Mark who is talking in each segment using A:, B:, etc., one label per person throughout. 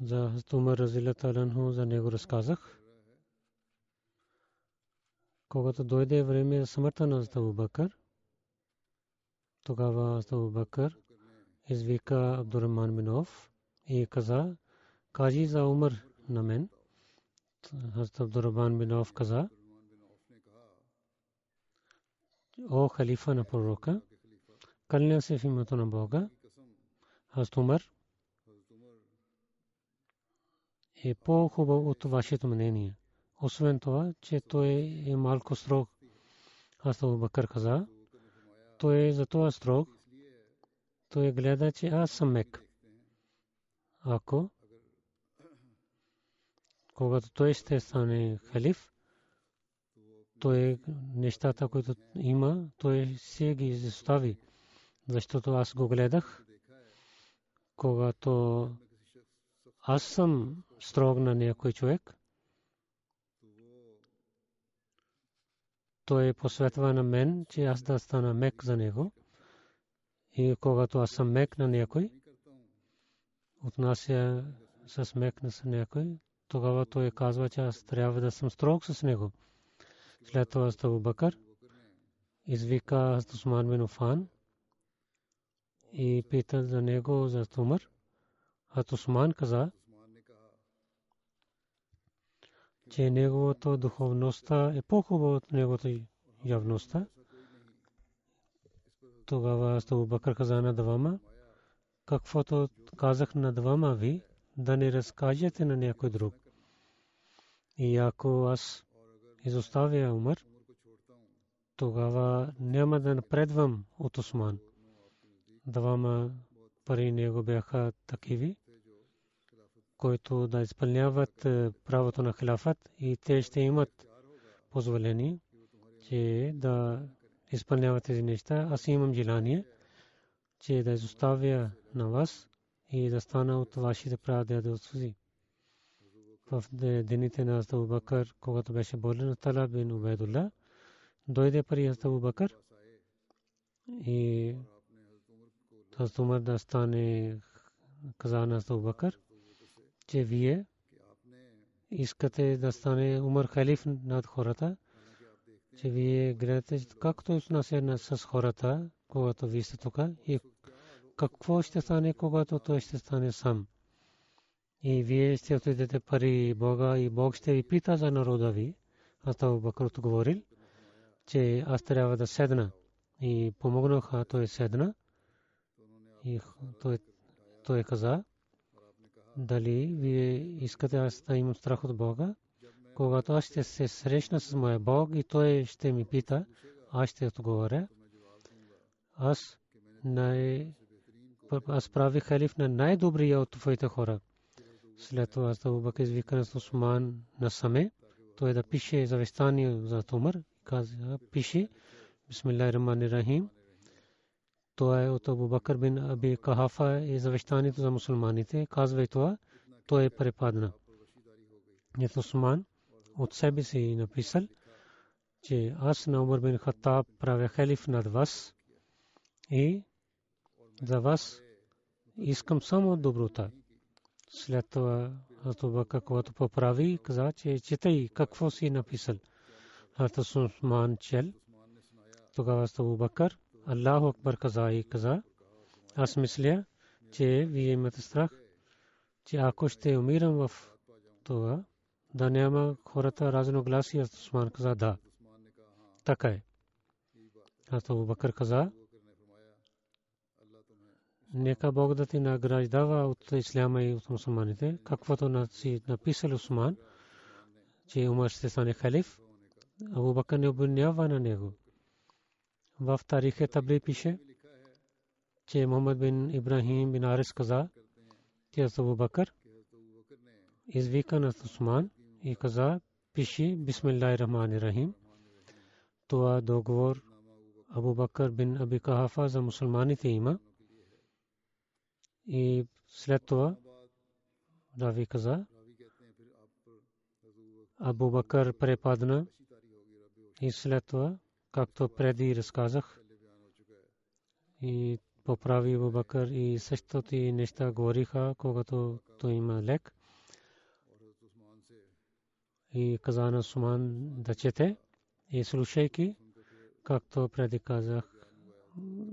A: за Хастумар Разила Таланху за него разказах. Когато дойде време за смъртта на Абу Бакър, тогава Абу Бакър извика Абдурахман Минов и каза, кажи за Умар на мен. Хазрат Абдурахман Минов каза, о халифа на пророка, кълня се в името на Бога, Хазрат е по-хубав от вашето мнение. Освен това, че той е малко строг. Аз Абу Бакър каза, той е за това строг. Той гледа, че аз съм мек. Ако когато той ще стане халиф, той нещата, които има, той се ги изостави. Защото аз го гледах, когато аз съм строг на някой човек, той посветва на мен, че аз да стана мек за него. И когато аз съм мек на някой, отнася с мек на някой, тогава той казва, че аз трябва да съм строг с него. След това Абу Бакър извика Усман бин Уфан и пита за него за Тумър. А Усман каза, че неговото духовността е по-хубава от неговото явността. Тогава Абу Бакър каза на двама, каквото казах на двама ви, да не разкажете на някой друг. И ако аз изоставя Умар, тогава няма да напредвам от Осман. Двама пари него бяха такиви, които да изпълняват правото на хилафът и те ще имат позволение, че да изпълняват тези неща. Аз имам желание, че да изоставя на вас и да стана от вашите прадедовци. В дените на Абу Бакър, когато беше болен, Тала бин Убайдулла, дойде при Абу Бакър и Умар да стане каза на Бакър, че вие искате да стане Умар халиф над хората, че вие гледате както отнася с хората, когато вие сте тук и какво ще стане, когато той ще стане сам. И вие ще отидете пари Бога и Бог ще ви пита за народа ви. Аз това Бакър отговорил, че аз трябва да седна. И помогнах, а той седна. И той, той каза, дали вие искате аз да имам страх от Бога, когато аз ще се срещна с моя Бог и той ще ми пита, аз ще отговоря. Аз най аз правих халиф на най-добрия от твоите хора. След това Абу Бакр извика на Усман на саме, той да пише завещание за Тумър. Каза, пише, Бисмиллахир Рахманир Рахим. Това е от Абу Бакър бин Аби Кахафа и завещанието за мусулманите. Казва и това, той е препадна. Ето Усман от себе си написал, че аз на Умар бин Хаттаб правя халиф над вас и за вас искам само доброта. След това Хазрат когато поправи, каза, че четай какво си написал. Хазрат Усман чел. Тогава Абу Бакър, Аллаху Акбар каза и каза, аз мисля, че вие имате страх, че ако ще умирам в това, да няма хората разногласия. Усман каза да. Така е. Аз Абу Бакър каза, нека Бог да ти награждава от исляма и от мусулманите, каквото си написал Усман, че Умар ще стане халиф, Абу Бакър не обвинява на него. В тарихе Табри пише, че Мухаммад бин Ибрахим бин Арис каза, че Абу Бакър извика на Усман и каза, пиши Бисмиллахи Рахмани Рахим. Това договор Абу Бакър бин Аби Кахафа за мусулманите има. И след това Рави каза, Абу Бакър препадна и след това, както преди разказах, и поправи Абу Бакър и същото и неща говориха, когато той има лек. И каза на Суман да чете и слушайки, както преди казах,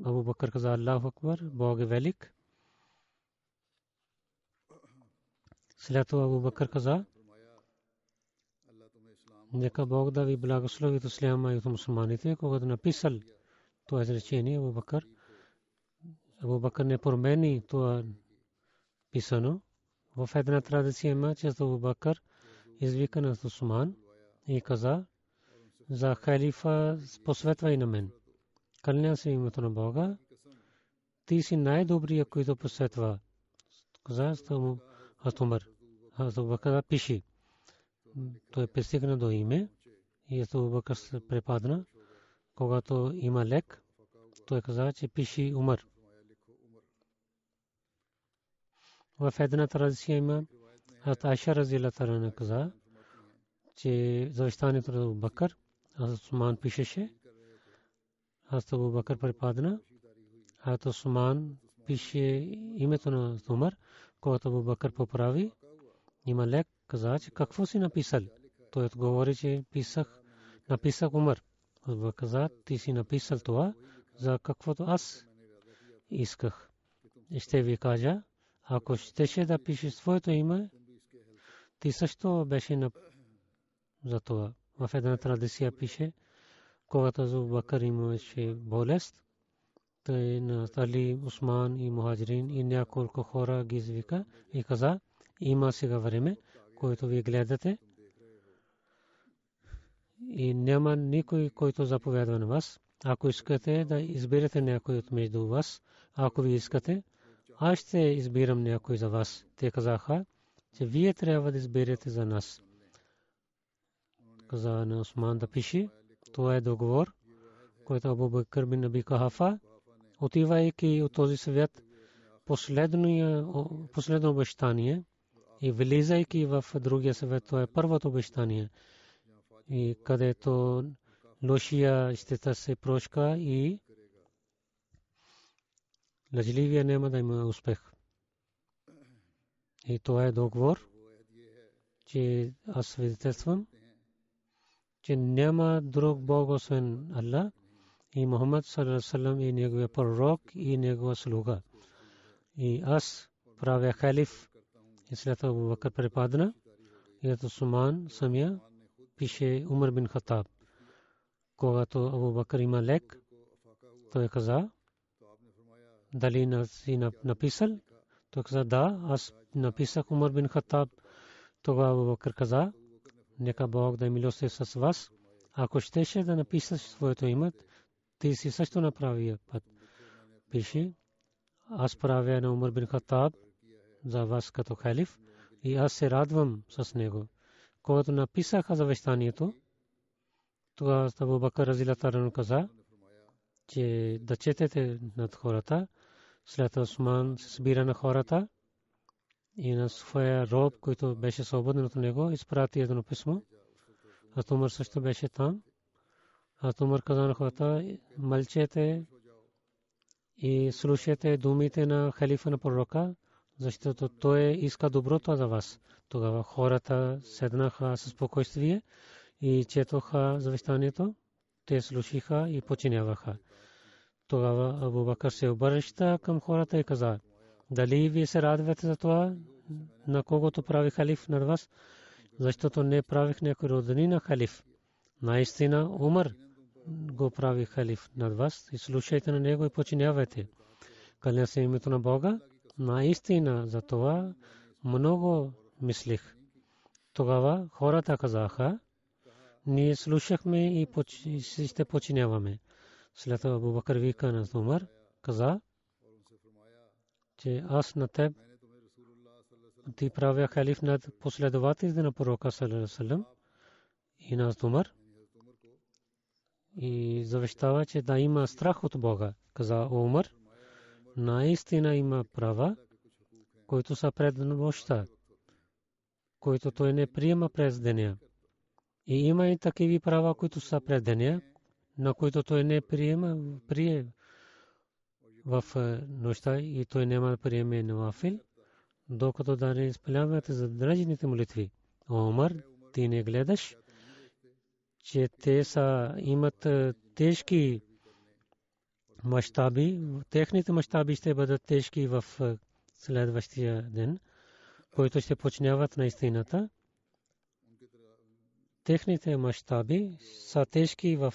A: Абу Бакър каза Аллаху Акбар, Бог е велик. След това Абу Бакър каза, нека Бог да ви благослови от исляма и от мусулманите, когато написал това изречение Абу Бакър. Абу Бакър не промени това писано. В една традиция има, че Абу Бакър извика на Усман и каза, за халифа посветвай на мен. Кълня се името на Бога. Ти си най-добрият, който посветва. Каза му Астумър. Азу Бакър пиши. Той пристигна до име и Азу Бакър препадна. Когато има лек, той каза, че пиши Умар. В една традиция има Хазрат Айша Разила Тарана каза, че завещанието на Бакър, Хазрат Усман пишеше, Хазрат Абу Бакър препадна, Хазрат Усман пише името на Умар, когато Абу Бакър поправи, има лек каза, че какво си написал? Той отговори, че писах, написах Умар. Абу каза, ти си написал това, за каквото аз исках. Ще ви кажа, ако щеше да пишеш своето име, ти също беше на за това. В една традиция пише, когато Азу Бакър имаше болест, той на Али, Усман и Мухаджирин и няколко хора ги извика и каза, има сега време, което ви гледате и няма никой, който заповядва на вас. Ако искате да изберете някой от между вас, ако ви искате, аз ще избирам някой за вас. Те казаха, че вие трябва да изберете за нас. Каза на Осман да пиши. Това е договор, който Абу Бакър бин Наби Кахафа, отивайки от този свят, последно обещание и влизайки в другия свят, това е първото обещание. И където лошия ще се прошка и лъжливия няма да има успех. И това е договор, че аз свидетелствам, че няма друг Бог освен Аллах и Мухаммад саллаллаху и неговия пророк и негова слуга. И аз правя халиф и след Абу Бакър препадна и ето Суман самия пише Умар бин Хатаб. Когато Абу Бакър има лек, той каза, дали си написал? Той каза, да, аз написах Умар бин Хатаб. Тогава Абу Бакър каза, нека Бог да е милостив с вас. Ако щеше да написаш своето име, ти си също направи път. Пиши, аз правя на Умар бин Хатаб за вас като халиф и аз се радвам с него. Когато написаха завещанието, тогава Абу Бакър Разилатаран каза, че да четете над хората, след Осман се събира на хората и на своя роб, който беше свободен от него, изпрати едно писмо Аз Умар също беше там. Аз Умар каза на хората, мълчете и слушайте думите на халифа на пророка, защото той иска доброто за вас. Тогава хората седнаха със спокойствие и четоха завещанието. Те слушаха и починяваха. Тогава Абу Бакър се обръща към хората и каза, дали вие се радвате за това, на когото прави халиф над вас, защото не правих някой родини на халиф. Наистина Умар го прави халиф над вас и слушайте на него и починявайте. Каля се името на Бога, наистина за това много мислих. Тогава хората казаха, ние слушахме и ще починяваме. След това Абу Бакър вика на Умар, каза, че аз на теб ти правя халиф над последователите на пророка саллалаху и на Умар и завещава, че да има страх от Бога. Каза Умар, наистина има права, които са пред нощта, които той не приема през деня. И има и такива права, които са пред деня, на които той не приема, прие в нощта и той няма да приеме навафил, докато да не изпълнявате задържаните молитви. Омар, ти не гледаш, че те са, имат тежки мащаби, техните мащаби ще бъдат тежки в следващия ден, който ще почняват на истината. Техните мащаби са тежки в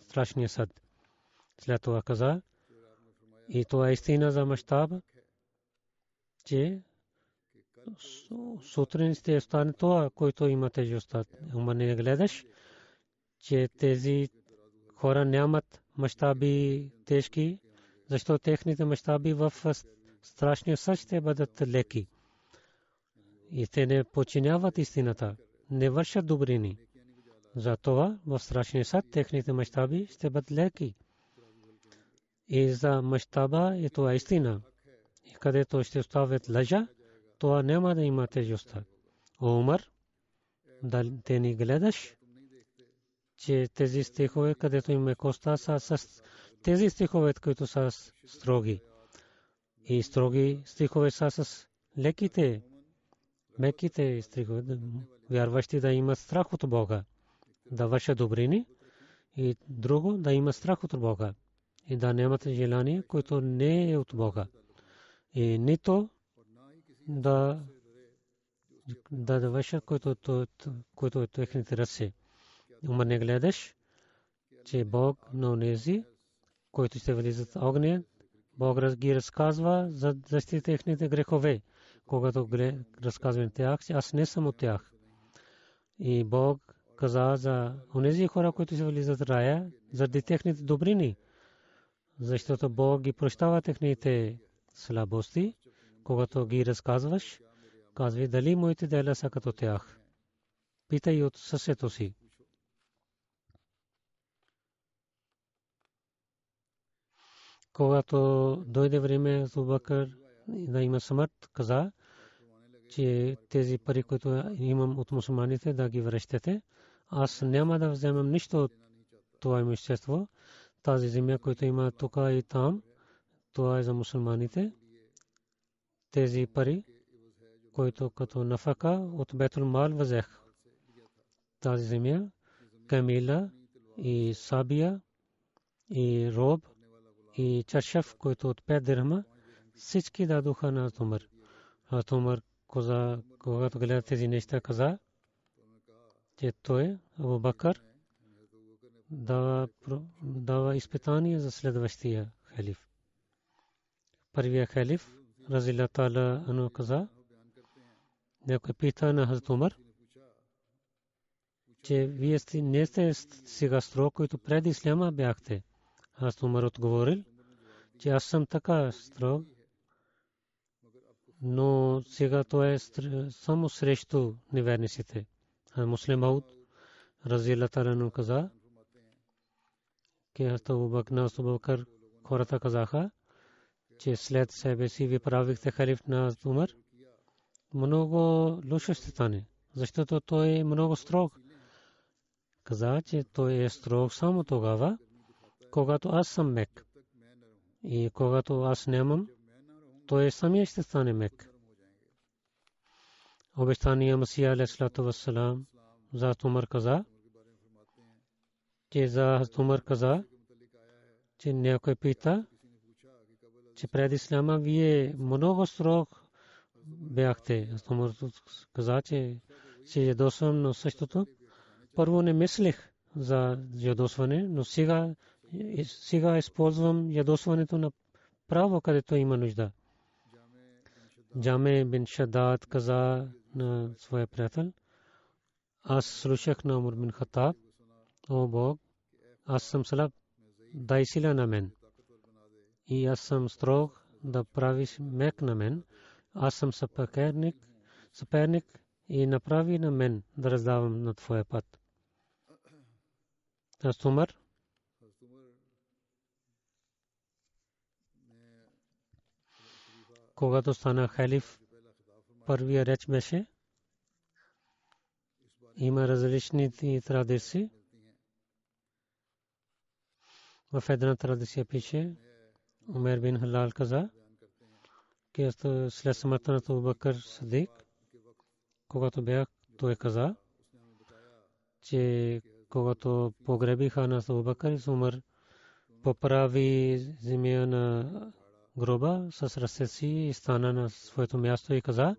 A: страшния съд. След това каза, и това е истина за мащаб, че сутрин ще стане това, който има тежестта. Ама не гледаш, че тези хора нямат мащаби тежки, защото техните мащаби в страшния съд ще бъдат леки. И те не починяват истината, не вършат добрини. Затова в страшния съд техните мащаби ще бъдат леки. И за мащаба е това истина. И където ще оставят лъжа, това няма да има тежестта. Умар, да те ни гледаш, че тези стихове, където има коста, са с тези стихове, които са строги. И строги стихове са с леките, меките стихове, вярващи да имат страх от Бога, да вършат добрини и друго да има страх от Бога и да нямат желание, което не е от Бога. И нито да да вършат, което е техните ръце. Умър не гледаш, че Бог на онези, които ще влизат огня, Бог ги разказва за защита техните грехове. Когато разказвам тях, аз не съм от тях. И Бог каза за онези хора, които ще влизат в рая, заради техните добрини. Защото Бог ги прощава техните слабости, когато ги разказваш, казва дали моите дела са като тях. Питай от съсето си. Когато дойде време за Бакър да има смърт, каза, че тези пари, които имам от мусулманите, да ги връщате. Аз няма да вземам нищо от това имущество. Тази земя, която има тук и там, това е за мусулманите. Тези пари, които като нафака от Бетул Мал възех. Тази земя, Камила и Сабия и Роб – и чашав, който от 5 дирхама, всички дадоха на Тумър. А Тумър, когато гледа тези неща, каза, че той, Абу Бакър, дава, дава изпитание за следващия халиф. Първия халиф, Разила Тала, Ану каза, някой пита на Хазрат Умар, че вие не сте сега строг, който преди исляма бяхте. Аз Умар отговорил, че аз съм така строг, но сега то е само срещу неверниците. А муслим Ауд, разила Тарану каза, че аз Абубак на Абубакър хората казаха, че след себе си ви правихте халиф на Умар, много лошо ще стане, защото той е много строг. Каза, че той е строг само тогава, когато аз съм мек. И когато аз нямам, той самия ще стане мек. Обещания Масия алейхиссалату вассалам за Умар каза, че за Умар каза, че някой пита, че пред Ислама вие много строг бяхте. Умар каза, че се ядосвам, но същото. Първо не мислех за ядосване, но сега, сега използвам ядосването на право, където има нужда. Джаме бин Шадад каза на своя приятел, аз слушах на Умар бин Хатаб, о Бог, аз съм слаб, дай сила на мен. И аз съм строг да правиш мек на мен. Аз съм съперник, съперник и направи на мен да раздавам на твоя път. Аз Умар когато стана халиф, първия реч беше, има различни традиции. В една традиция пише, Умер бин Халал каза, че след смъртта на Абу Садик, когато бях, той каза, че когато погребиха на Абу Бакър, Умар поправи земя на гроба с ръце си и стана на своето място и каза,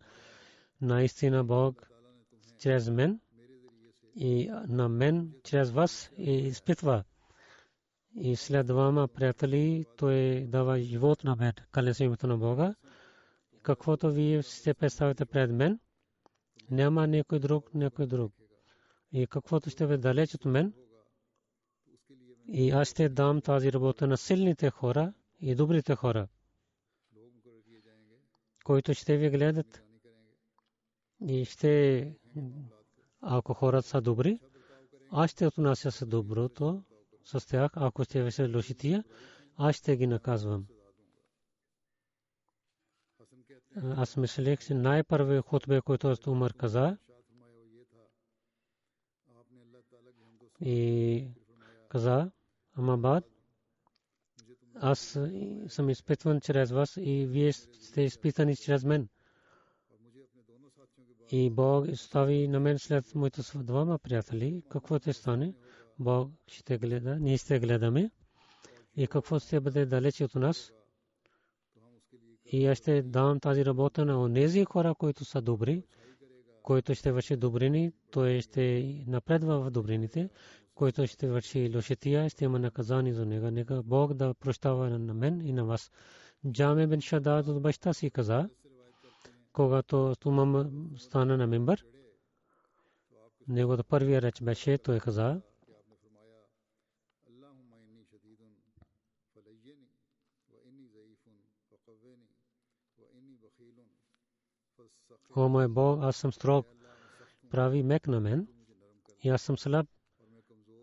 A: наистина Бог чрез мен и на мен чрез вас и изпитва. И след двама приятели той дава живот на мен, каля се името на Бога. Каквото вие се представите пред мен, няма някой друг, някой друг. И каквото ще ви далеч от мен, и аз ще дам тази работа на силните хора и добрите хора които ще ви гледат и ще, ако хората са добри, аз ще отнася с доброто с тях, ако ще ви са лошития, аз ще ги наказвам. Аз мислех, че най-първи хотбе, който аз Умар каза, и каза, Амабад, аз съм изпитван чрез вас и вие сте изпитани чрез мен. И Бог остави на мен след моите двама приятели, какво ще стане, Бог ще гледа, ние ще гледаме. И какво ще бъде далече от нас. И аз ще дам тази работа на онези хора, които са добри, които ще върши добрини, той ще напредва в добрините, който ще върши лошития, ще има наказание за него. Нека Бог да прощава на мен и на вас. Джаме бен Шадад от баща си каза, когато Тумам стана на мембър, неговата първия реч беше, той каза, О мой Бог, аз съм строг, прави мек на мен и аз съм слаб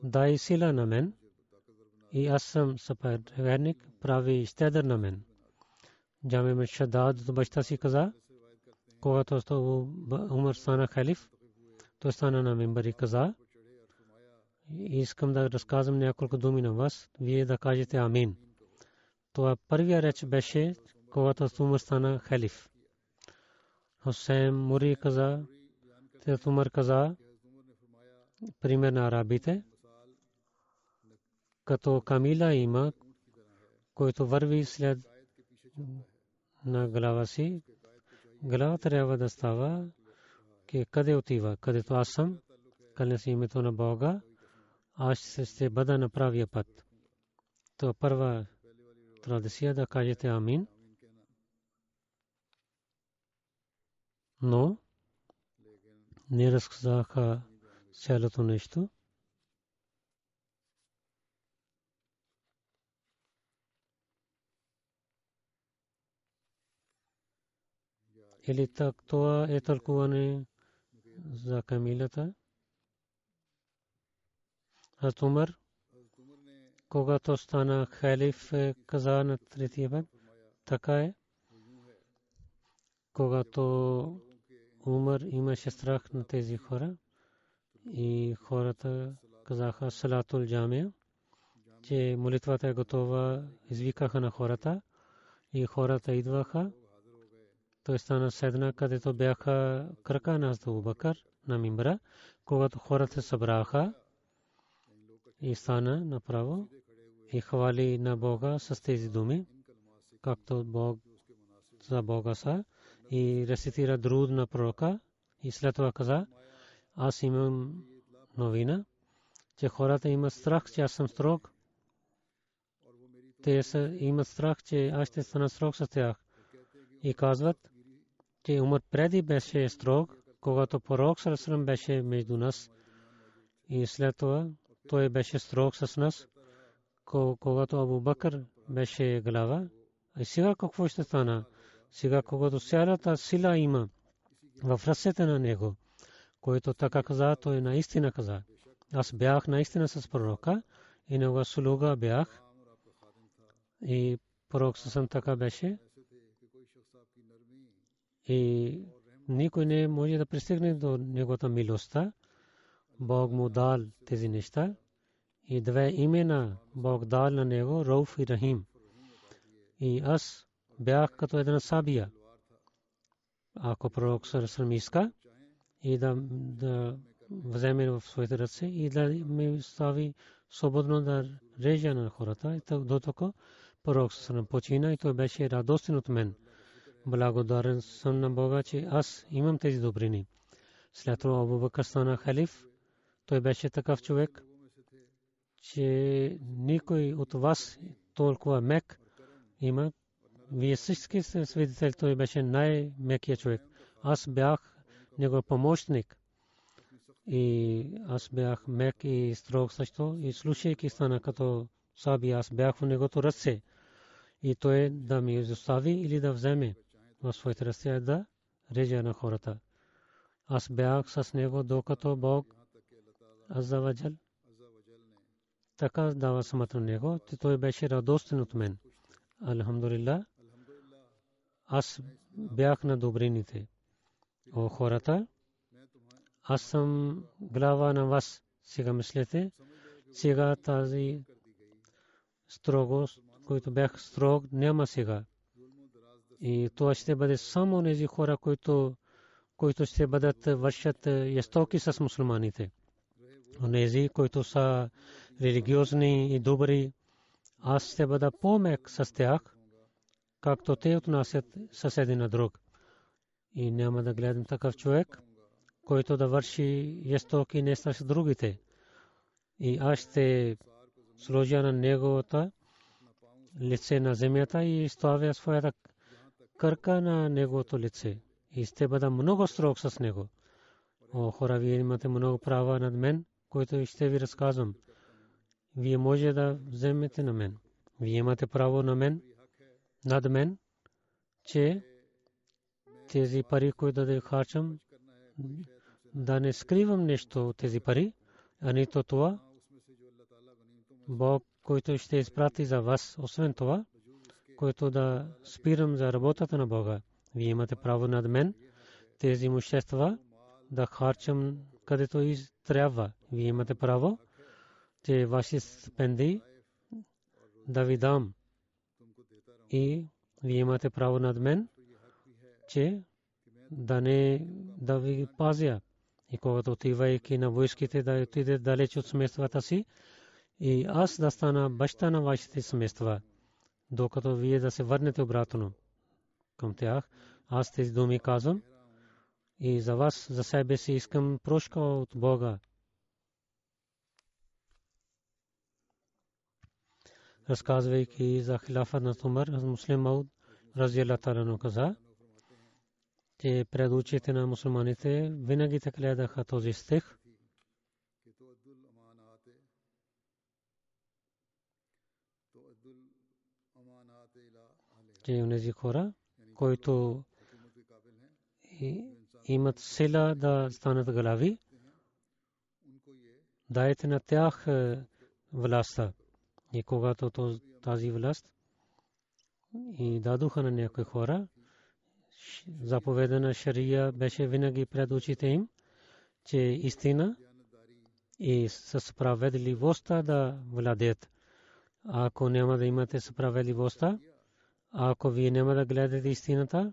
A: дай сила на мен и аз съм съперник, прави щедър на мен. Джаме ме Шадад за баща си каза, когато Умар стана халиф, той стана на мембър и каза, искам да разказвам няколко думи на вас, вие да кажете амин. Това първия реч беше, когато Умар стана халиф. Хусейн Мури каза, Умар каза, пример на арабите, като камила има, който върви след на глава си, глава трябва да става, че къде отива, където аз съм, къде си името на Бога, аз ще бъда на правия път. То първа традиция да кажете амин. Но не разказаха цялото нещо. или так това е тълкуване за камилата. Хазрат Умар, когато стана халиф, каза на третия път, така е. Когато Умар имаше страх на тези хора и хората казаха салатул джамия, че молитвата е готова, извикаха на хората и хората идваха. Той стана седна, където бяха крака на Абу Бакър на мимбра, когато хората събраха и стана направо и хвали на Бога с тези думи, както Бог за Бога са и рецитира друд на пророка и след това каза, аз имам новина, че хората имат страх, че аз съм строг. Те имат страх, че аз ще стана строг с тях. И казват, че Умар преди беше строг, когато пророк Сарасрам беше между нас. И след това той беше строг с нас, когато Абу Бакър беше глава. И сега какво ще стана? Сега, когато цялата сила има в ръцете на него, който така каза, той наистина каза. Аз бях наистина с пророка и него слуга бях. И пророк съм така беше. И никой не може да пристигне до неговата милостта. Бог му дал тези неща. И две имена Бог дал на него, Рауф и Рахим. И аз бях като една сабия. Ако пророк Сарасрам иска и да, да вземе в своите ръце и да ме стави свободно да режа на хората. И до тока пророк Сарасрам почина и той беше радостен от мен. Благодарен съм на Бога, че аз имам тези добрини. След това Абу Бакър стана халиф. Той беше такъв човек, че никой от вас толкова мек има, вие всички сте свидетели, той беше най-мекият човек. Аз бях негов помощник. И аз бях мек и строг също. И слушайки стана като саби, аз бях в негото ръце. И той да ми изостави или да вземе в своите ръце да реже на хората. Аз бях с него, докато Бог Азаваджал така дава самата него, той беше радостен от мен. Алхамдулилlah аз бях на добрините. О хората, аз съм глава на вас. Сега мислете, сега тази строгост, който бях строг, няма сега. И това ще бъде само тези хора, които, които ще бъдат вършат ястоки с мусулманите. Онези, които са религиозни и добри, аз ще бъда по-мек с тях както те отнасят съседи на друг. И няма да гледам такъв човек, който да върши ястоки не с другите. И аз ще сложа на неговата лице на земята и ставя своята кърка на неговото лице. И ще бъда много строг с него. О, хора, вие имате много права над мен, които ще ви разказвам. Вие може да вземете на мен. Вие имате право на мен над мен, че тези пари, които да харчам, да не скривам нещо от тези пари, а нито това. Бог, който ще изпрати за вас, освен това, който да спирам за работата на Бога. Вие имате право над мен, тези имущества да харчам където и трябва. Вие имате право, че ваши стипендии да ви дам и вие имате право над мен, че да не да ви пазя. И когато отивайки на войските да отиде далеч от семействата си, и аз да стана баща на вашите семейства, докато вие да се върнете обратно към тях. Аз тези думи казвам и за вас, за себе си искам прошка от Бога. Разказвайки за хилафа на Умар, муслим Мауд разиялла таala каза, че пред очите на мусулманите винаги така гледаха този стих. че онези хора, които имат сила да станат глави, дайте на тях властта. И когато тази власт и дадоха на някои хора, заповедана шария беше винаги пред очите им, че истина и справедливостта да владеят. Ако няма да имате справедливостта, ако вие няма да гледате истината,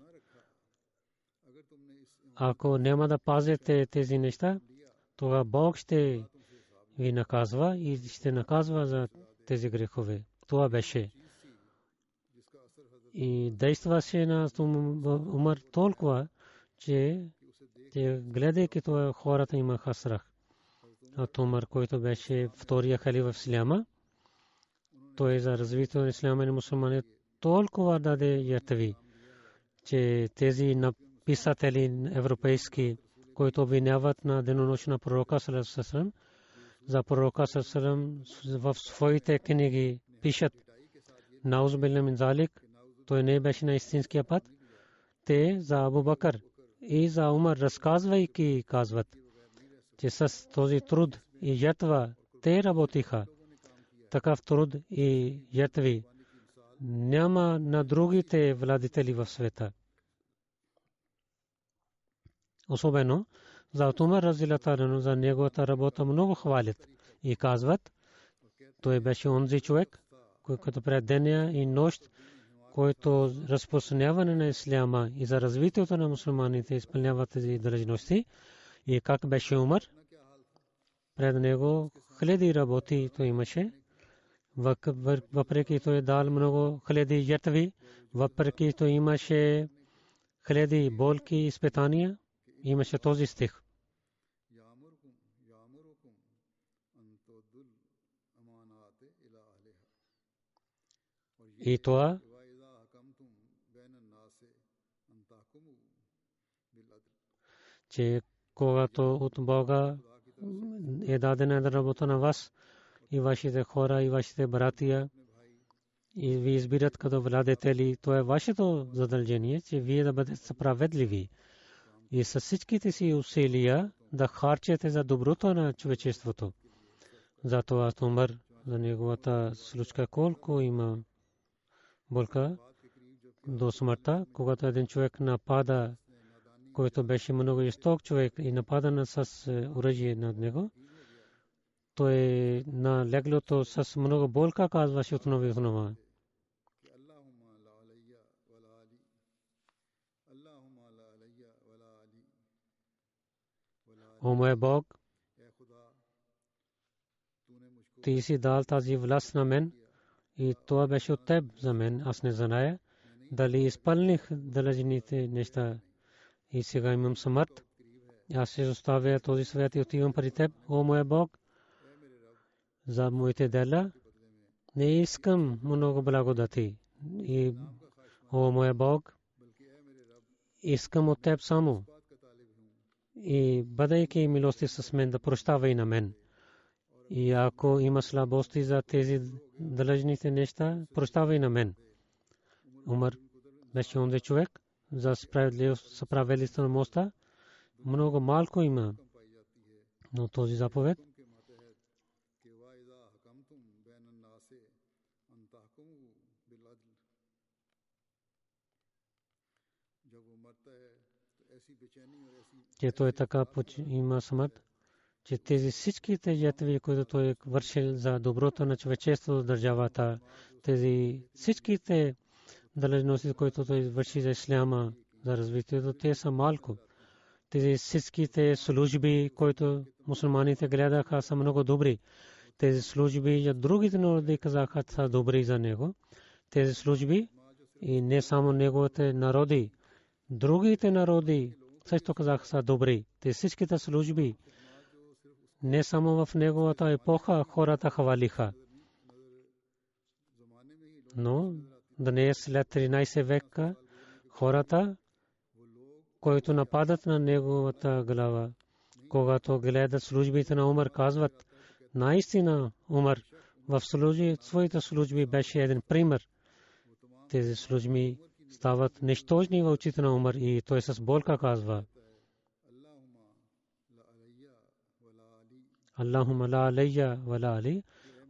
A: ако няма да пазите тези неща, това Бог ще ви наказва и ще наказва за тези грехове. Това беше. И действаше на Умар толкова, че гледайки това хората имаха страх. От Умар, който беше втория халиф в Исляма, той за развитието на Исляма и мусулмани толкова даде ятви, че тези написатели европейски, които обвиняват на денонощна пророка Салесалам, за пророка Салесалам в своите книги пишат Наузбилля мин залик, той не беше на истинския път. Те за Абу Бакър и за Умар разказвайки казват, че с този труд и жертва те работиха. Такъв труд и жертви няма на другите владители в света. Особено за Умар разилата за неговата работа много хвалят и казват, той беше онзи човек, който пред деня и нощ, който разпространяване на исляма и за развитието на мусулманите изпълнява тези длъжности и как беше умър. Пред него хиляди работи той имаше. Въпреки той дал много хиляди жертви, въпреки той имаше хиляди болки и изпитания, имаше този стих. И това че когато от Бога е дадена да работа на вас и вашите хора и вашите братия и ви избират като владетели, то е вашето задължение, че вие да бъдете справедливи и с всичките си усилия да харчете за доброто на човечеството. Затова Умар за неговата случка колко има болка до смъртта, когато един човек напада който беше много жесток човек и нападана с е, оръжие над него. Той на леглото с много болка казваше отново и отново. О мой Бог, ти си дал тази власт на мен и това беше от теб за мен. Аз не зная дали изпълних дължините неща и сега имам смърт. Аз се оставя този свят и отивам при теб, о моя Бог, за моите дела. Не искам много благодати. И, о моя Бог, искам от теб само. И бъдейки милости с мен, да прощавай на мен. И ако има слабости за тези длъжните неща, прощавай на мен. Умър беше онзи човек, за справедливост на моста. Много малко има. Но този заповед че той така има смърт, че тези всичките ятви, които той е вършил за доброто на човечеството, държавата, тези всичките длъжности, които той върши за исляма, за развитието, те са малко. Тези всичките служби, които мусулманите гледаха, са много добри. Тези служби за другите народи казаха са добри за него. Тези служби и не само неговите народи, другите народи също казаха са добри. Те всичките служби не само в неговата епоха хората хвалиха. Но днес след 13 века хората, които нападат на неговата глава, когато гледат службите на Умар, казват, наистина Умар в служби, своите служби беше един пример. Тези служби стават нищожни в очите на Умар и той с болка казва, Аллахума ла алейя ва али.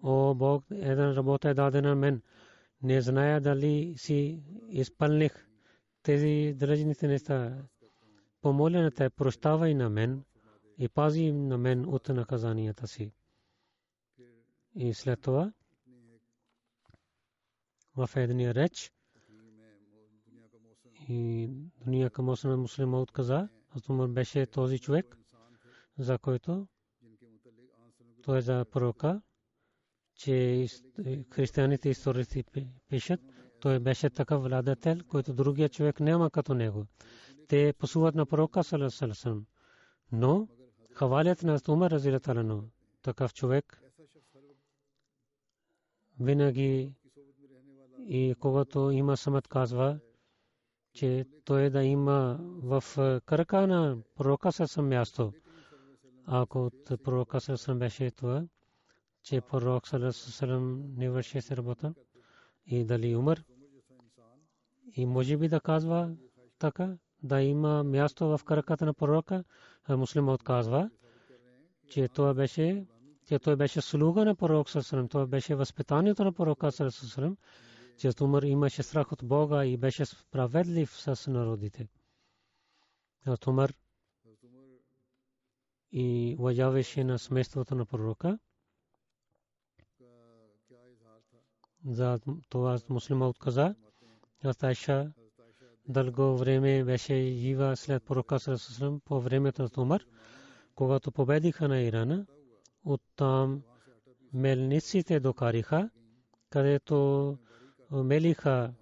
A: О Бог, една работа е дадена мен не зная дали си изпълних тези дръжните неща. Помоля на те, прощавай на мен и пази на мен от наказанията си. И след това в едния реч и дуния към осма муслима отказа, Умар беше този човек, за който той е за пророка, че християните историци пишат, той беше такъв владетел, който другия човек няма като него. Те посуват на пророка Салесалесалам. Но хвалят на Умар Разилаталано. Такъв човек винаги и когато има самът казва, че той да има в крака на пророка със място. Ако от пророка със беше това, че пророк Салесалам не върши се работа и дали умър. И може би да казва така, да има място в краката на пророка, а муслимът казва, че това беше че той беше слуга на пророк Салесалам, това беше възпитанието на пророка Салесалам, че Умар имаше страх от Бога и беше справедлив с народите. Умар и уважаваше на смеството на пророка. За това муслима отказа. Астайша дълго време беше жива след пророка Сърсърм по времето на Умар, когато победиха на Ирана. Оттам мелниците докариха, където мелиха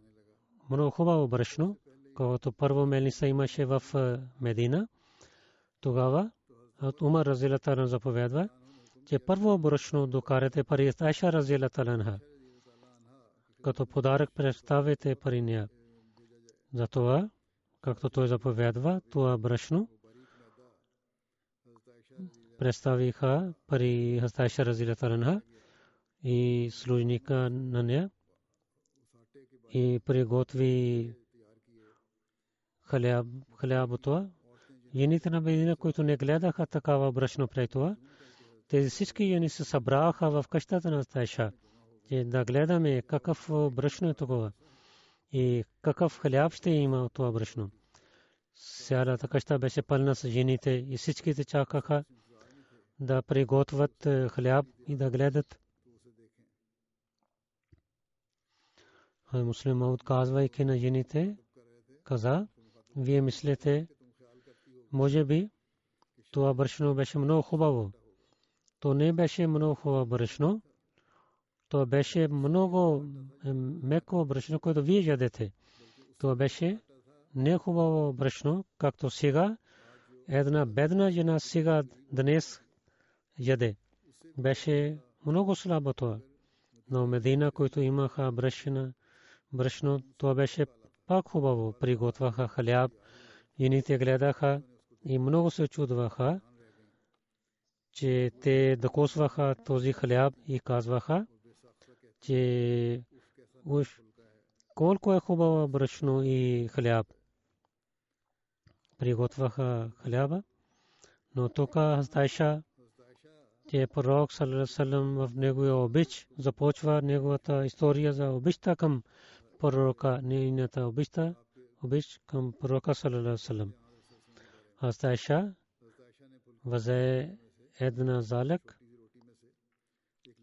A: много хубаво брашно, когато първо мелница имаше в Медина. Тогава от Умар Разилата заповядва, че първо брашно докарате пари Айша Разилата като подарък представете пари нея. Затова, както той заповядва, това брашно представиха пари Хастайша Разилата и служника на нея и приготви хлябото. Жените на Медина, които не гледаха такава брашно пред това, тези всички жени се събраха в къщата на Тайша, че да гледаме какъв брашно е такова и какъв хляб ще има от това брашно. Цялата къща беше пълна с жените и всичките чакаха да приготвят хляб и да гледат. Муслим Мауд казвайки на жените, каза, вие мислите, може би това брашно беше много хубаво. То не беше много хубаво брашно, то беше много меко брашно, което вие ядете. То беше не хубаво брашно, както сега една бедна жена сега днес яде. Беше много слабо това. Но Медина, които имаха брашна, брашно, това беше пак хубаво. Приготвяха хляб, жените гледаха и много се чудваха, че те докосваха този хляб и казваха, че уж колко е хубаво брашно и хляб. Приготвяха хляба, но тук Хастайша, че пророк Салалалалам в неговия обич започва неговата история за обичта към пророка, нейната обичта, обич към пророка Салалалалам. Хастайша взе една залък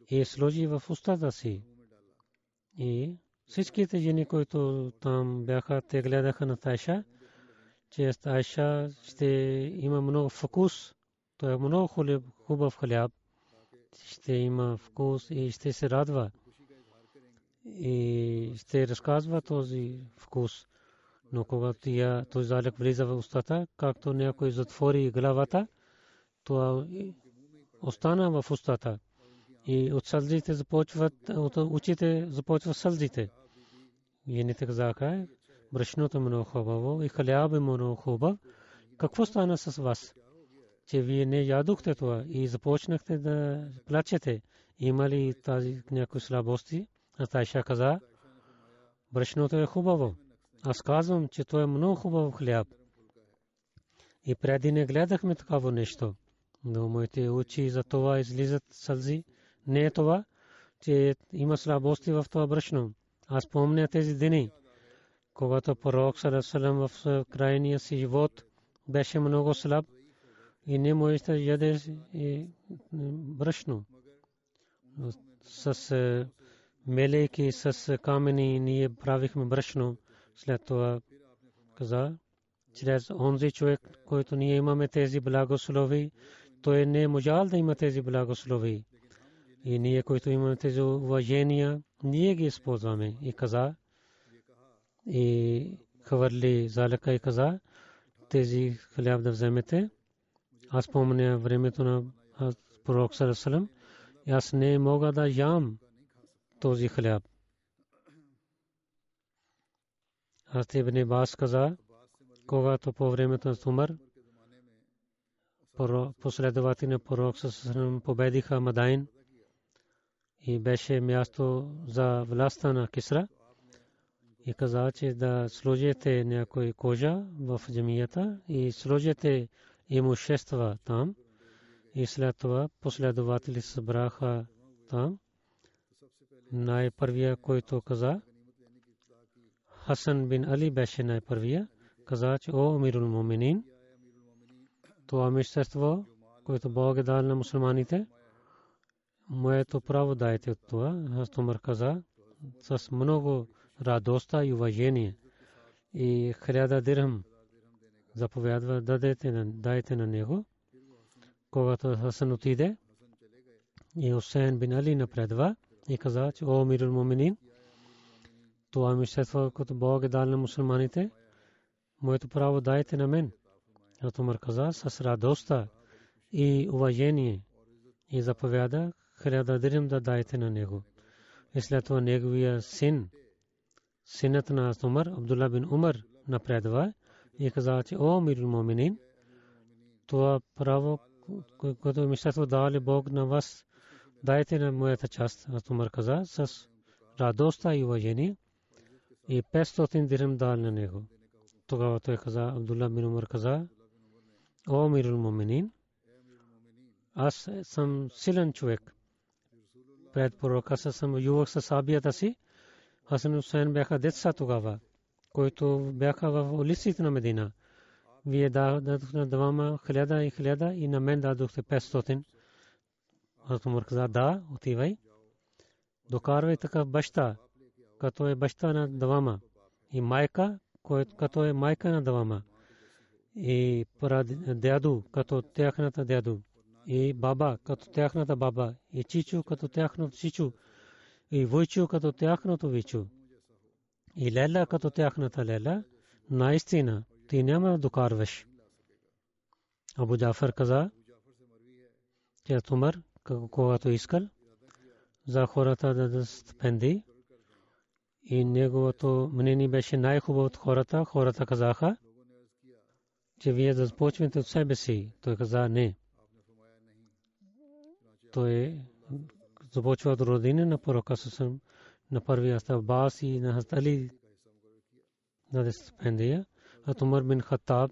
A: и сложи в устата си. И всичките жени, които там бяха, те гледаха на Тайша, че Тайша ще има много вкус, той е много хубав хляб, ще има вкус и ще се радва. И ще разказва този вкус. Но когато я този залък влиза в устата, както някой затвори главата, това остана в устата и от сълзите започват, от очите започват сълзите. Жените казаха, брашното е много хубаво и хляб е много хубав. Какво стана с вас? Че вие не ядохте това и започнахте да плачете. Има ли тази някои слабости? А Тайша каза, брашното е хубаво. Аз казвам, че това е много хубав хляб. И преди не гледахме такава нещо. Но моите очи за това излизат сълзи. Не е това, че има слабости в това брашно. Аз помня тези дни, когато пророк Сарасалам в крайния си живот беше много слаб и не можеш да ядеш брашно с мелейки с камени ние правихме брашно след това каза чрез онзи човек, който ние имаме тези благослови, той не е можал да има тези благослови. И ние, които имаме тези уважения, ние ги използваме. И каза, и хвърли залека и каза, тези хляб да вземете. Аз помня времето на пророк Сарасалам. Аз не мога да ям този хляб. Аз Ибн Бас каза, когато по времето на Умар последователи на пророк Сарасалам победиха Мадайн и беше място за властта на Кисра и каза, че да сложите някой кожа в джамията и сложите имущества там. И след това последователи събраха там. Най-първия, който каза, Хасан бин Али беше най-първия, каза, че о, Амирул Муминин, това имущество, което Бог е дал на мусулманите, моето право дайте от това. Аз Тумар каза, с много радостта и уважение. И хиляда дирхам заповядва, дадете дайте на него. Когато Хасан отиде, и Хусейн бин Али напредва и каза, че о мирул муминин, това имущество, което Бог е дал на мусулманите, моето право дайте на мен. А Тумар каза с радостта и уважение и заповяда хиляда дирхам да дайте на него. И след това неговия син, синът на Умар, Абдулла бин Умар, напредва и каза, че о, мирул моминин, това право, което мисляство дали Бог на вас, дайте на моята част. Аз Умар каза, с радостта и уважение и 500 дирхам дал на него. Тогава той каза, Абдулла бин Умар каза, о, мирул моминин, аз съм силен човек. Пред пророка съм ювах с сабията си, Хасан Хусейн бяха деца тогава, които бяха в улиците на Медина. Вие дадохте на двама хиляда и хиляда и на мен дадохте 500. Аз Умар каза, да, отивай. Докарвай такъв баща, като е баща на двама. И майка, като е майка на двама. И дяду, като тяхната дяду. И баба, като тяхната баба. И чичу, като тяхното чичу и войчо като тяхното вичо. И лела като тяхната лела, наистина ти няма докарваш. Абу Джафар каза, че Тумар, когато искал, за хората да стипендии, и неговото мнение беше най-хубаво от хората. Хората казаха, че вие да започвате от себе си. Той каза не. Той започва от родина на пророка Сусам, на първия Аббас и на Хазрат Али даде стипендия. А Умар бин Хаттаб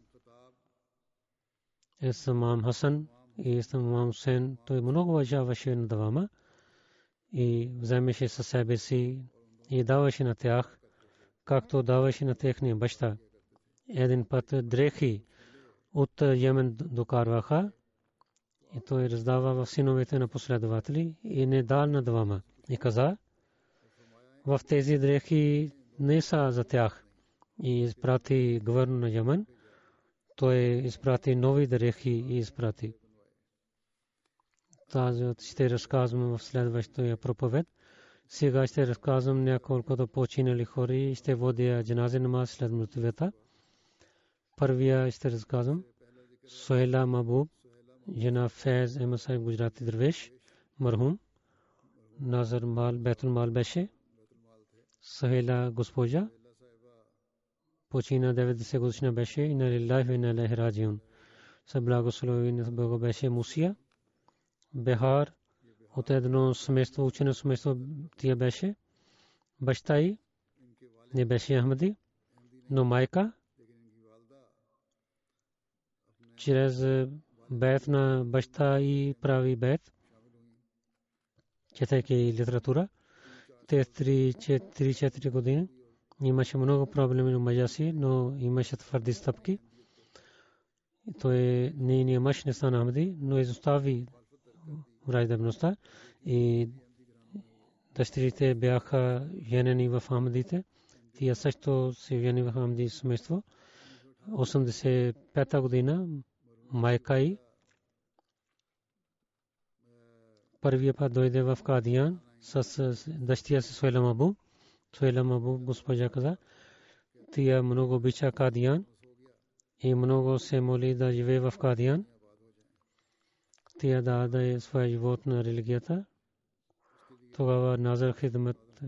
A: е самам Хасан и самам Хусейн. Той много уважаваше на двама и вземеше със себе си и даваше на тях, както даваше на техния баща. Един път дрехи от Йемен докарваха и той раздава в синовете на последователи и не дал на двама. И каза, в тези дрехи не са за тях. И изпрати гвърно на Ямен. Той изпрати нови дрехи и изпрати. Тази ще разказвам в следващия проповед. Сега ще разказвам няколкото починали хора и ще водя джаназе намаз след мъртвията. Първия ще разказвам. Сохела Мабуб, жена Фез Емасай Гуджрати Дървеш, мархум. Назар Мал, Бетул Мал беше. Сохела госпожа. Почина 90 годишна беше и на Лилах и на Лехраджион. Са беше Мусия. Бехар, от едно семейство, учено семейство тия беше. Баща й не беше Ахмади, но майка чрез бет на баща и прави бет, четейки литература. Те 3-4 години имаше много проблеми на мъжа си, но имаше твърди стъпки. той нейният мъж не стана Ахмади, но изостави враждебността и дъщерите бяха женени в Ахмадите. Тия също се жени в Ахмади семейство. 85-та година майка и първия път дойде в Кадиян с дъщеря си Суелам Абу. Суелам Абу госпожа каза, тия много обича Кадиян и много се моли да живее в Кадиян. Тя даде своя живот на религията. Тогава Назар Хидмат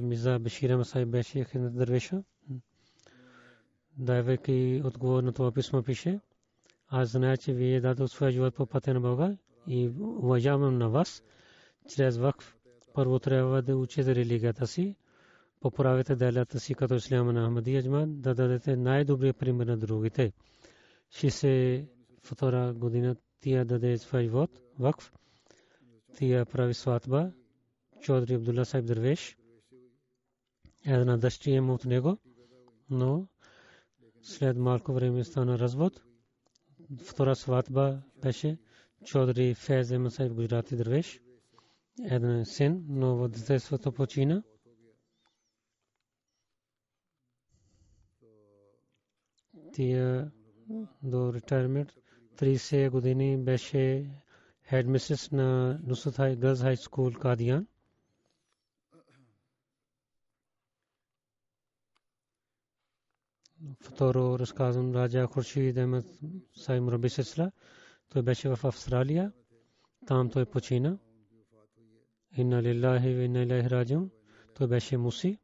A: Миза Бешира Масай беше Хидмат Дървеша. Давайки отговор на това писмо пише, аз зная, че вие дадете своя живот по пътя на Бога и уважавам на вас чрез вакф. Първо трябва да учите религията си, поправите делята си като исляма на Ахмади Аджман, да дадете най-добрия пример на другите. 62 година тия даде своя живот, вакф. Тия прави сватба, Чодри Абдулла Сайб Дървеш. Една дъщеря му от него, но след малко време стана развод. Втора сватба беше Чодри Фез Емасайб Гуджрати Дървеш. Един син, но в детството почина. тия до ретайрмент 30 години беше хедмистрес на Нусрат Хай Гърз Хай Скул Кадиян. Второ разказвам Раджа Хуршид Ахмед Сайм Раби Сесла. Той беше в Австралия. Там той почина. Инна лиллахи ва инна илайхи раджиун. Той беше муси.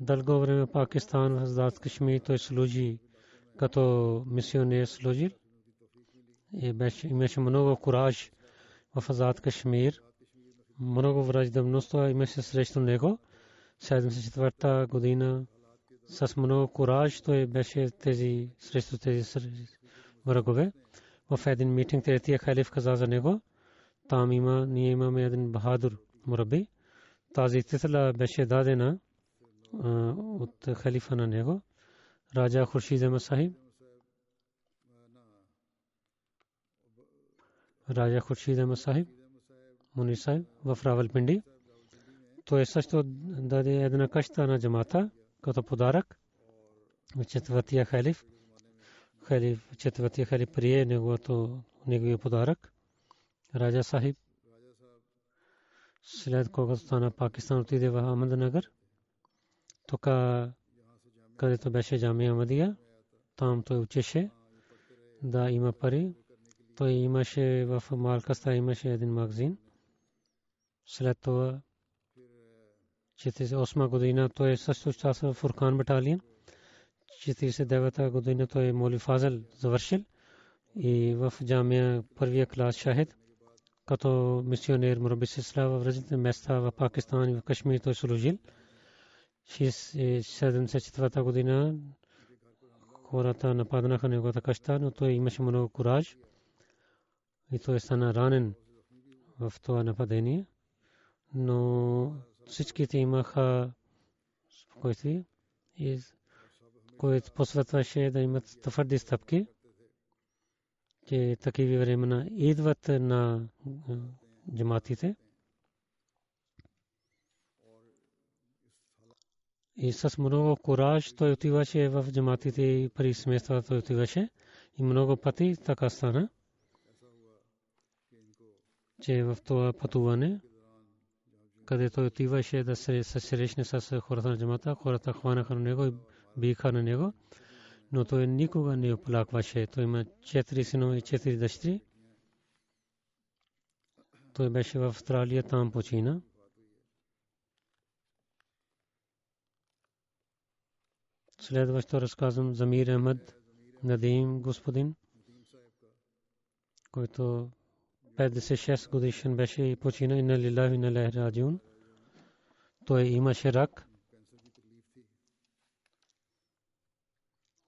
A: Дълго време Пакистан в Азад Кашмир той служи като мисионер служил. И беше, имаше много кураж в Азад Кашмир. Много враждебност имаше срещу него. 74-та година с много кураж той беше тези срещу тези врагове. В един митинг третия халиф каза за него. Там има, ние имаме един бахадур мураби. Тази титла беше дадена от халифа на него. Раджа Хуршид Ахмад Сахиб. Раджа Хуршид Ахмад Сахиб. Муни Сахиб в Равалпинди. Той също даде една къща на джамата като подарък. Четвъртия халиф. Халиф, четвъртия халиф прие неговото, неговия подарък. Раджа Сахиб. След когато стана Пакистан отиде в Ахмаднагър. Тук където беше Джамия Мадия. Там той учеше да има пари. Той имаше в Малкаста имаше един магазин. След това 48 година той също участва в Фуркан баталион. 49 година той Моли Фазел завършил и в Джамия първия клас шахид като мисионер Мураби Сисла в различни места в Пакистан и в Кашмир той служил. 74-та година хората нападнаха неговата къща, но той имаше много кураж и той стана ранен в това нападение. Но всичките имаха спокойствие и който посветваше да имат твърди стъпки, че такива времена идват на джаматите. И с много кураж той отиваше в джаматите и при семействата той отиваше. И много пъти така стана, че в това пътуване, където той отиваше да се срещне с хората на джамата, хората хванаха на него и биха на него, но той никога не оплакваше. Той има четири синове и четири дъщери. Той беше в Австралия, там почина. Следващо разказвам Замир Ахмад Надим господин, който 56 годишен беше и почина инна лилахи инна лахи раджун. Той имаше рак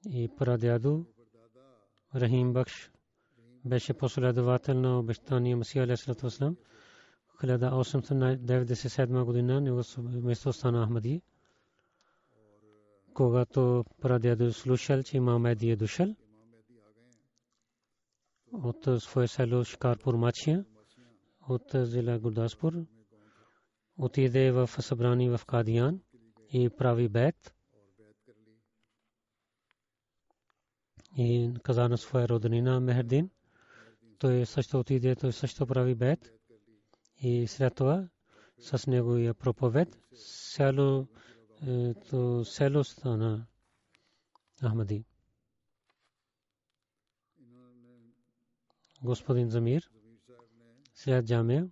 A: и прадяду Рахим Бакш беше последовател на обещания Масия Алейхиссалату Вассалам. 1897 година него место стана Ахмади когато прадядо слушал, че имам Мехди е от свое село Шикарпур Мачия от зила Гурдаспур отиде в събрание в Кадиян и прави бед и каза на своя роднина Мехердин. Той също отиде, той също прави бед и след това с неговия проповед село то село стана Ахмади. Господин Замир след джамия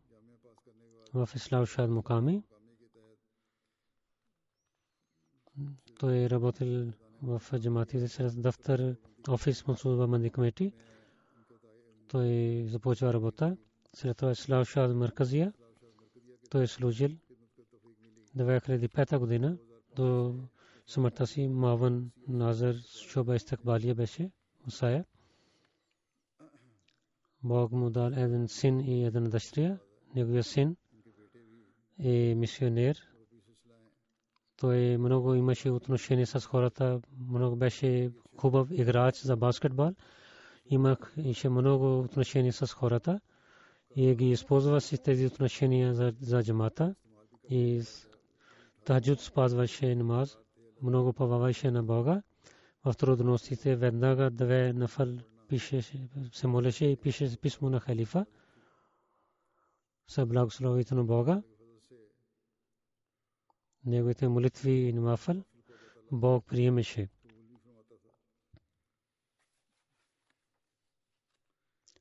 A: в Ислам Шад Муками. Той е работил в джаматите чрез дафтар офис Мансуба Манди Кмети. Той започва работа. След това Ислам Шад Марказия. Той е служил 2005 година до смъртта си Маван Назар Шоба Истакбалия беше Мусая. Бог му дал един син и една дъщеря. Неговия син е мисионер. Той много имаше отношение с хората, много беше хубав играч за баскетбол. Имах ише много отношение с хората и ги използва си тези отношения за, за джамата и таджуд спазваше намаз, много поваваше на Бога. В трудностите веднага две нафал пишеше, се молеше и пише писмо на халифа с благословите на Бога. Неговите молитви и намафал Бог приемеше.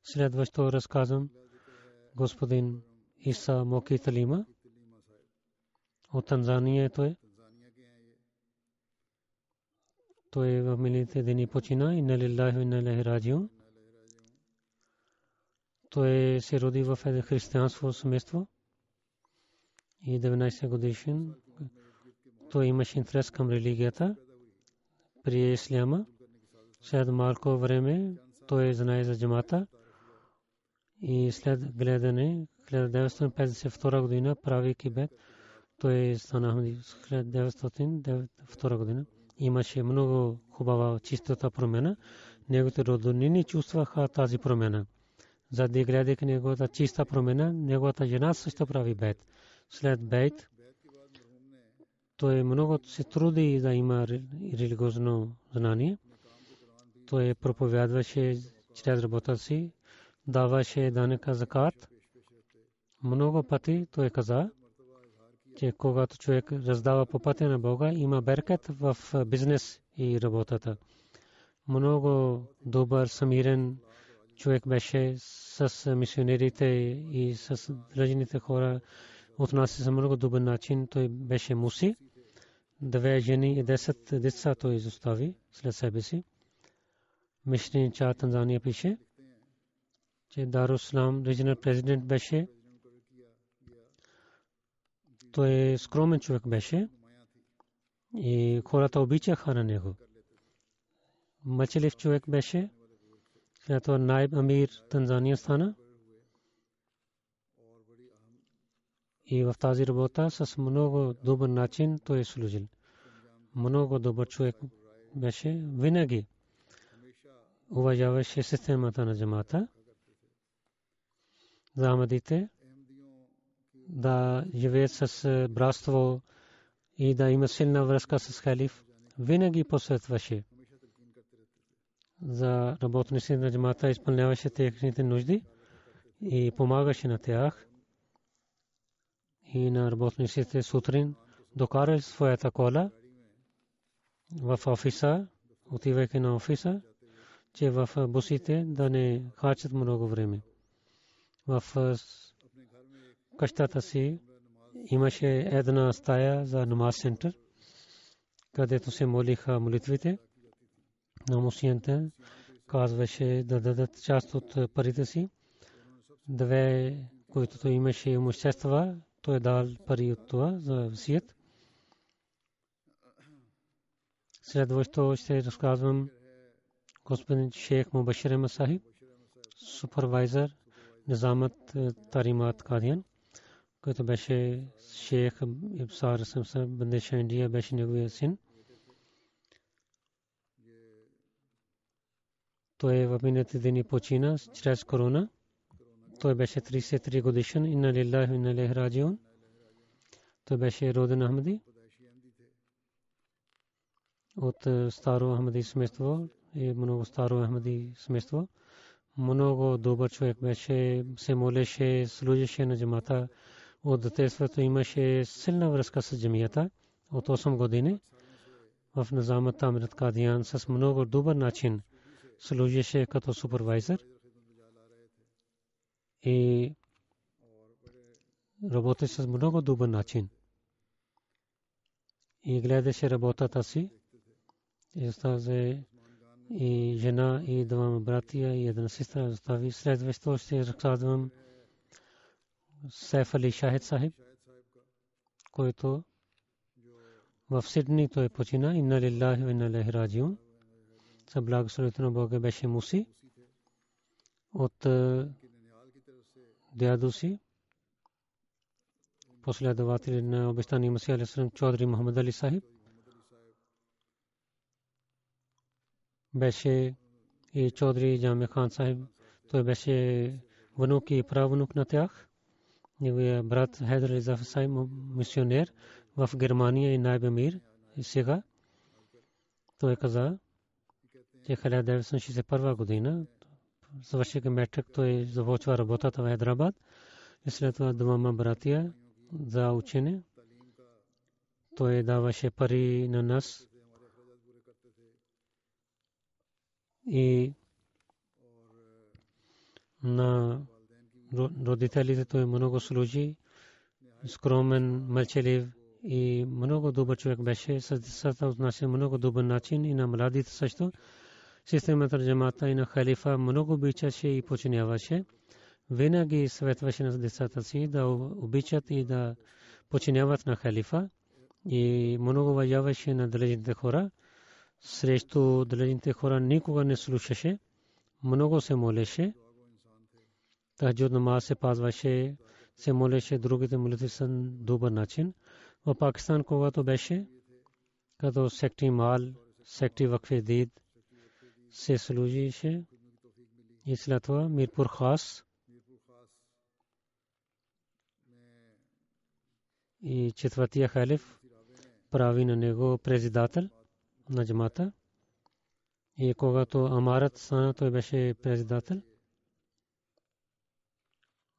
A: Следващо разказвам господин Иса Моки Талима от Танзания той. Той в миналите дни почина и на лилахи и на лахи раджиун. Той се роди в християнство семейство и 19 годишен. Той имаше интерес към религията при исляма. След малко време той знае за джамата и след гледане 1952 година прави кибет. Той стана 1902 година имаше много хубава чистота промена. Неговите роднини чувстваха тази промена. За да гледайки неговата чиста промена, неговата жена също прави бед. След бед, той много се труди да има религиозно знание. Той проповядваше чрез работа си, даваше данъка закат. Много пъти той каза, че когато човек раздава по пътя на Бога, има беркет в бизнес и работата. Много добър, самирен човек беше с мисионерите и с дръжните хора. Отнася се много добър начин. Той беше муси. Две жени и десет деца той изостави след себе си. Мишни Ча Танзания пише, че Даруслам, регионал президент беше той е скромен човек беше и хората обичаха на него. Мъчелив човек беше. След това Найб Амир Танзания стана. И в тази работа с много добър начин той е служил. Много добър човек беше. Винаги уважаваше системата на джамата. За Амадите да живеят с братство и да има силна връзка с халиф, винаги посветваше за работници на джамата, изпълняваше техните нужди и помагаше на тях и на работниците сутрин докарали своята кола в офиса, отивайки на офиса, че в бусите да не харчат много време. В къщата си имаше една стая за намаз център, където се молиха молитвите на мусиянте. Казваше да дадат част от парите си. Две, които имаше имущества, той е дал пари от това за висият. Следващо ще разказвам господин шейх Мубашир Масахиб, супервайзър Низамат Таримат Кадиян който беше шейх Ибсар Самсам Бандеша Индия, беше неговия син. той в миналите дни почина чрез корона. Той беше 33 годишен. Инна лиллахи инна илайхи раджиун. Той беше роден Ахмади от старо Ахмади семейство и много старо Ахмади семейство. Много добър човек беше, се молеше, служеше на джамата. От детството имаше силна връзка с джамията от 8 години в Назамат Амрит Кадиян с много добър начин служеше като супервайзър и работеше с много добър начин. И гледаше работата си. И остави и жена и двама братия и една сестра остави. Следващо ще разказвам Сейф Али Шахид Сахиб, който в Сидни той почина. Инна лиллахи ва инна илайхи раджиун. С благословението на Бога беше муси от дядо си последователи на обещания Масия Алисалам Чодри Мухаммад Али Сахиб беше и Чодри Джаме Хан Сахиб. Той беше внук и правнук на тях. Неговия брат Хайдар Ризаф Сахиб, мисионер в Германия и Найбемир. И сега той каза, че 1961 година завършиха метрик, той започва работата в Хайдрабад и след това двама братия за учене. Той даваше пари на нас и на родителите той много служи, скромен, мълчалив и много добър човек беше. С децата отнася много добър начин и на младите също. Системата джамата и на халифа много обичаше и починяваше. Винаги съветваше на децата си да обичат и да починяват на халифа и много уважаваше на далечните хора срещу далечните хора никога не слушаше. Много се молеше. Тахджуд намаз се пазваше, се молеше другите молитви са добър начин. В Пакистан, когато беше, като секти мал, секти вакфе дид, се служише и след това Мирпур Хас и четвъртия халиф прави на него президател на джамата. И когато Амарат стана, той беше председател.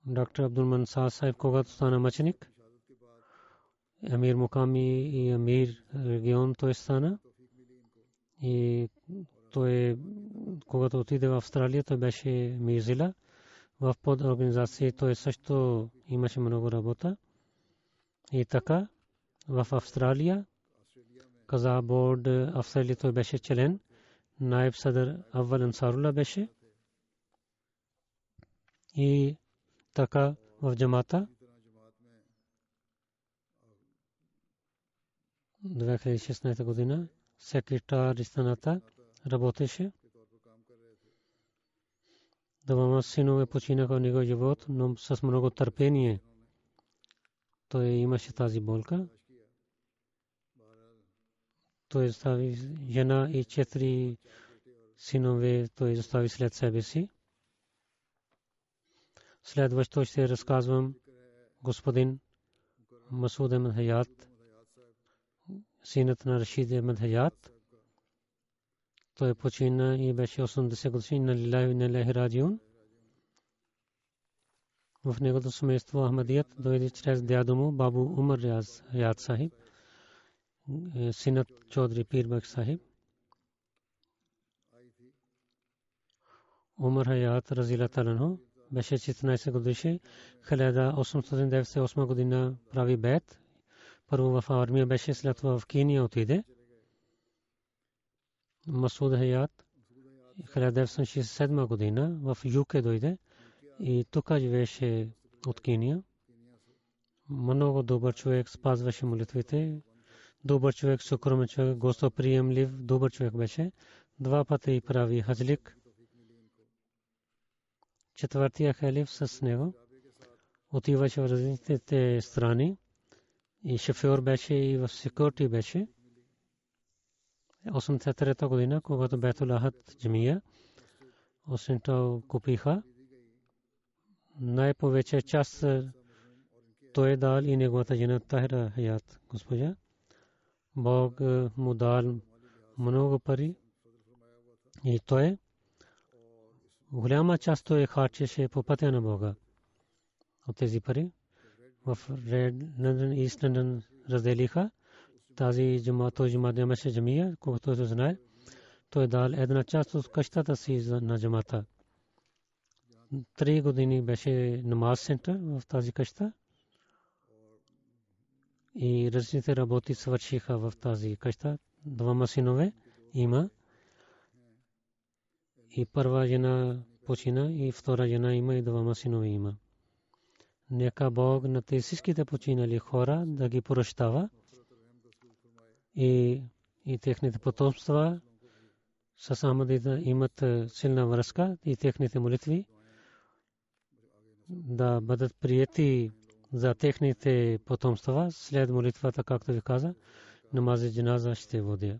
A: Доктор Абдул Мансар Сайб, когато стана мъченик, Амир Муками и Амир регион той стана. И той, когато отиде в Австралия, той беше Мизила. В под организация той също имаше много работа. И така, в Австралия каза борд афсали той беше член наиб садър аввал ансарула беше и така в джамата 2016 година секретар Истаната работеше. Двама синове починаха от него живот, но с много търпение. Той имаше тази болка той остави жена и четири синове, той остави след себе си. Следващо ще разказвам господин Масуд Ахмед Хаят, синът на Рашид Ахмед Хаят. Той почина и беше 80 годишен на Лилахи на Лехи Раджиун. В негото семейство Ахмадият дойде чрез дядо му Бабу Умар Рияз Хаят Сахиб синът Чодри Пирбак Сахиб. Умар Хаят Разила Таланхо беше 14 годишен. 1898 година прави бед. Първо в армия беше, след това в Кения отиде. Масуд Хаят 1967 година в ЮК дойде и тук живееше от Кения. Много добър човек, спазваше молитвите, добър човек, скромен човек, гостоприемлив, добър човек беше. Два пъти прави хаджлик. Четвъртия халиф с него отиваше в различните страни и шофьор беше и в секурити беше. 83-та година, когато Бетул Ахад джамия, осента купиха. Най-повече част той дал и неговата жена Тахира Хаят, госпожа. Бог му дал много пари и той голяма част той харчеше по пътя на Бога от тези пари. В Ред Лондон, Ист Лондон разделиха. Тази джама, той джама нямаше джамия, колкото той знае. Той дал една част от къщата си на джамата. Три години беше намаз център в тази къща. И различните работи свършиха в тази къща. Двама синове има. И първа жена почина и втора жена има и двама синове има. Нека Бог на тези всичките починали хора да ги прощава и, и техните потомства с Ахмадита имат силна връзка и техните молитви да бъдат прияти за техните потомства след молитвата, както ви каза, намази джиназа ще водя.